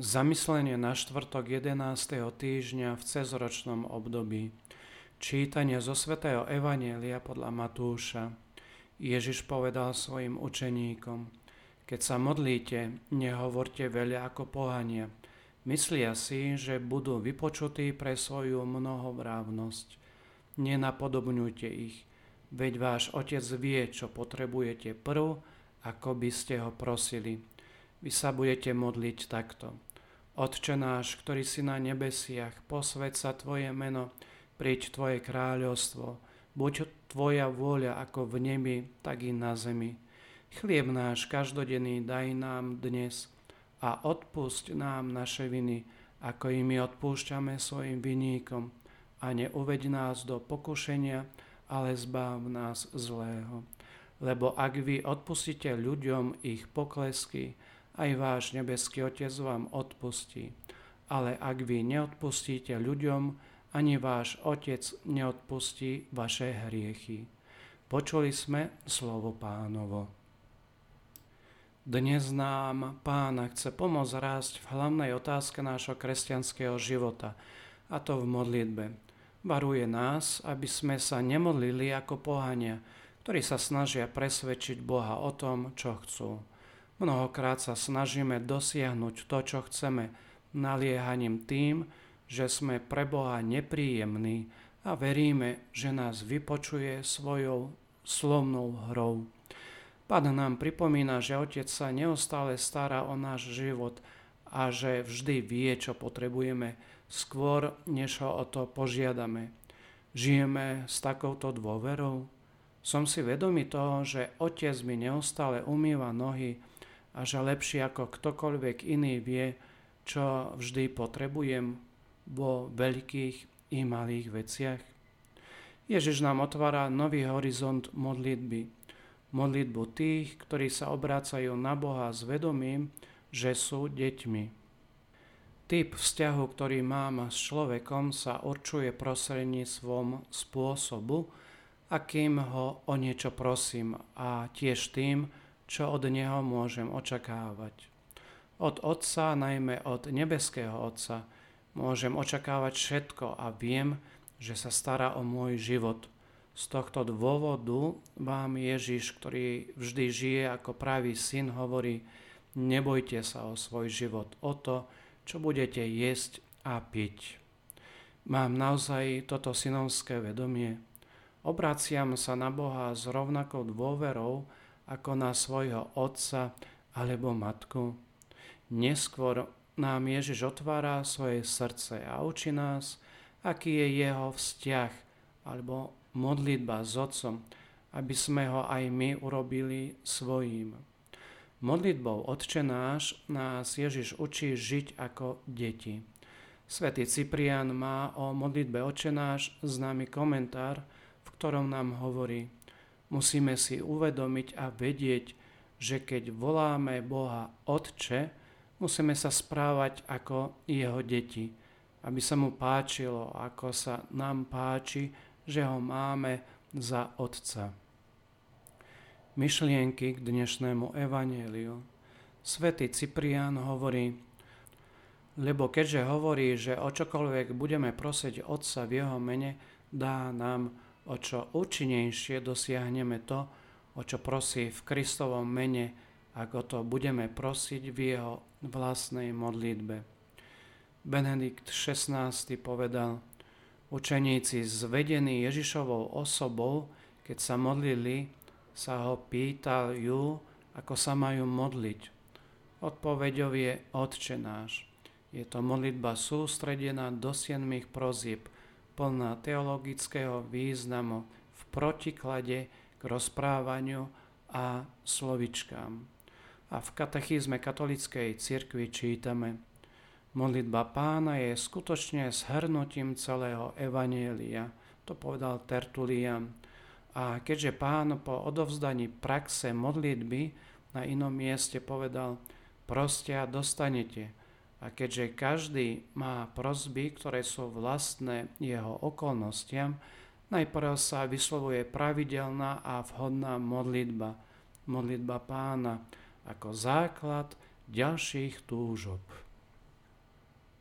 Zamyslenie na štvrtok 11. týždňa v cezročnom období. Čítanie zo svätého Evanielia podľa Matúša. Ježiš povedal svojim učeníkom, keď sa modlíte, nehovorte veľa ako pohania. Myslia si, že budú vypočutí pre svoju mnohovrávnosť. Nenapodobňujte ich, veď váš Otec vie, čo potrebujete prv, ako by ste ho prosili. Vy sa budete modliť takto. Otče náš, ktorý si na nebesiach, posved sa Tvoje meno, príď Tvoje kráľovstvo, buď Tvoja vôľa ako v nebi, tak i na zemi. Chlieb náš každodenný daj nám dnes a odpusť nám naše viny, ako i my odpúšťame svojim viníkom. A neuveď nás do pokušenia, ale zbav nás zlého. Lebo ak vy odpustíte ľuďom ich poklesky, aj váš nebeský Otec vám odpustí. Ale ak vy neodpustíte ľuďom, ani váš Otec neodpustí vaše hriechy. Počuli sme slovo pánovo. Dnes nám pána chce pomôcť rásť v hlavnej otázke nášho kresťanského života, a to v modlitbe. Varuje nás, aby sme sa nemodlili ako pohania, ktorí sa snažia presvedčiť Boha o tom, čo chcú. Mnohokrát sa snažíme dosiahnuť to, čo chceme, naliehaním tým, že sme pre Boha nepríjemní a veríme, že nás vypočuje svojou slovnou hrou. Pán nám pripomína, že Otec sa neustále stará o náš život a že vždy vie, čo potrebujeme, skôr než ho o to požiadame. Žijeme s takouto dôverou? Som si vedomý toho, že Otec mi neustále umýva nohy a že lepšie ako ktokoľvek iný vie, čo vždy potrebujem vo veľkých i malých veciach. Ježiš nám otvára nový horizont modlitby. Modlitbu tých, ktorí sa obrácajú na Boha s vedomím, že sú deťmi. Typ vzťahu, ktorý mám s človekom, sa určuje prostredníctvom spôsobu, akým ho o niečo prosím a tiež tým, čo od Neho môžem očakávať. Od Otca, najmä od nebeského Otca, môžem očakávať všetko a viem, že sa stará o môj život. Z tohto dôvodu vám Ježiš, ktorý vždy žije ako pravý syn, hovorí, nebojte sa o svoj život, o to, čo budete jesť a piť. Mám naozaj toto synovské vedomie. Obraciam sa na Boha s rovnakou dôverou, ako na svojho otca alebo matku. Neskôr nám Ježiš otvára svoje srdce a učí nás, aký je jeho vzťah alebo modlitba s Otcom, aby sme ho aj my urobili svojím. Modlitbou Otče náš nás Ježiš učí žiť ako deti. Svetý Cyprian má o modlitbe Otče náš známy komentár, v ktorom nám hovorí – Musíme si uvedomiť a vedieť, že keď voláme Boha Otče, musíme sa správať ako jeho deti, aby sa mu páčilo, ako sa nám páči, že ho máme za Otca. Myšlienky k dnešnému evaneliu. Svetý Cyprián hovorí, lebo keďže hovorí, že o čokoľvek budeme prosiť Otca v jeho mene, dá nám o čo účinnejšie dosiahneme to, o čo prosí v Kristovom mene, ako to budeme prosiť v jeho vlastnej modlitbe. Benedikt XVI povedal, učeníci zvedení Ježišovou osobou, keď sa modlili, sa ho pýtajú, ako sa majú modliť. Odpoveďov je Otče náš. Je to modlitba sústredená do siedmých prozieb – plná teologického významu v protiklade k rozprávaniu a slovičkám. A v katechizme katolickej cirkvi čítame Modlitba pána je skutočne shrnutím celého evanielia, to povedal Tertulian. A keďže pán po odovzdaní praxe modlitby na inom mieste povedal, proste a dostanete, a keďže každý má prosby, ktoré sú vlastné jeho okolnostiam, najprv sa vyslovuje pravidelná a vhodná modlitba, modlitba pána, ako základ ďalších túžob.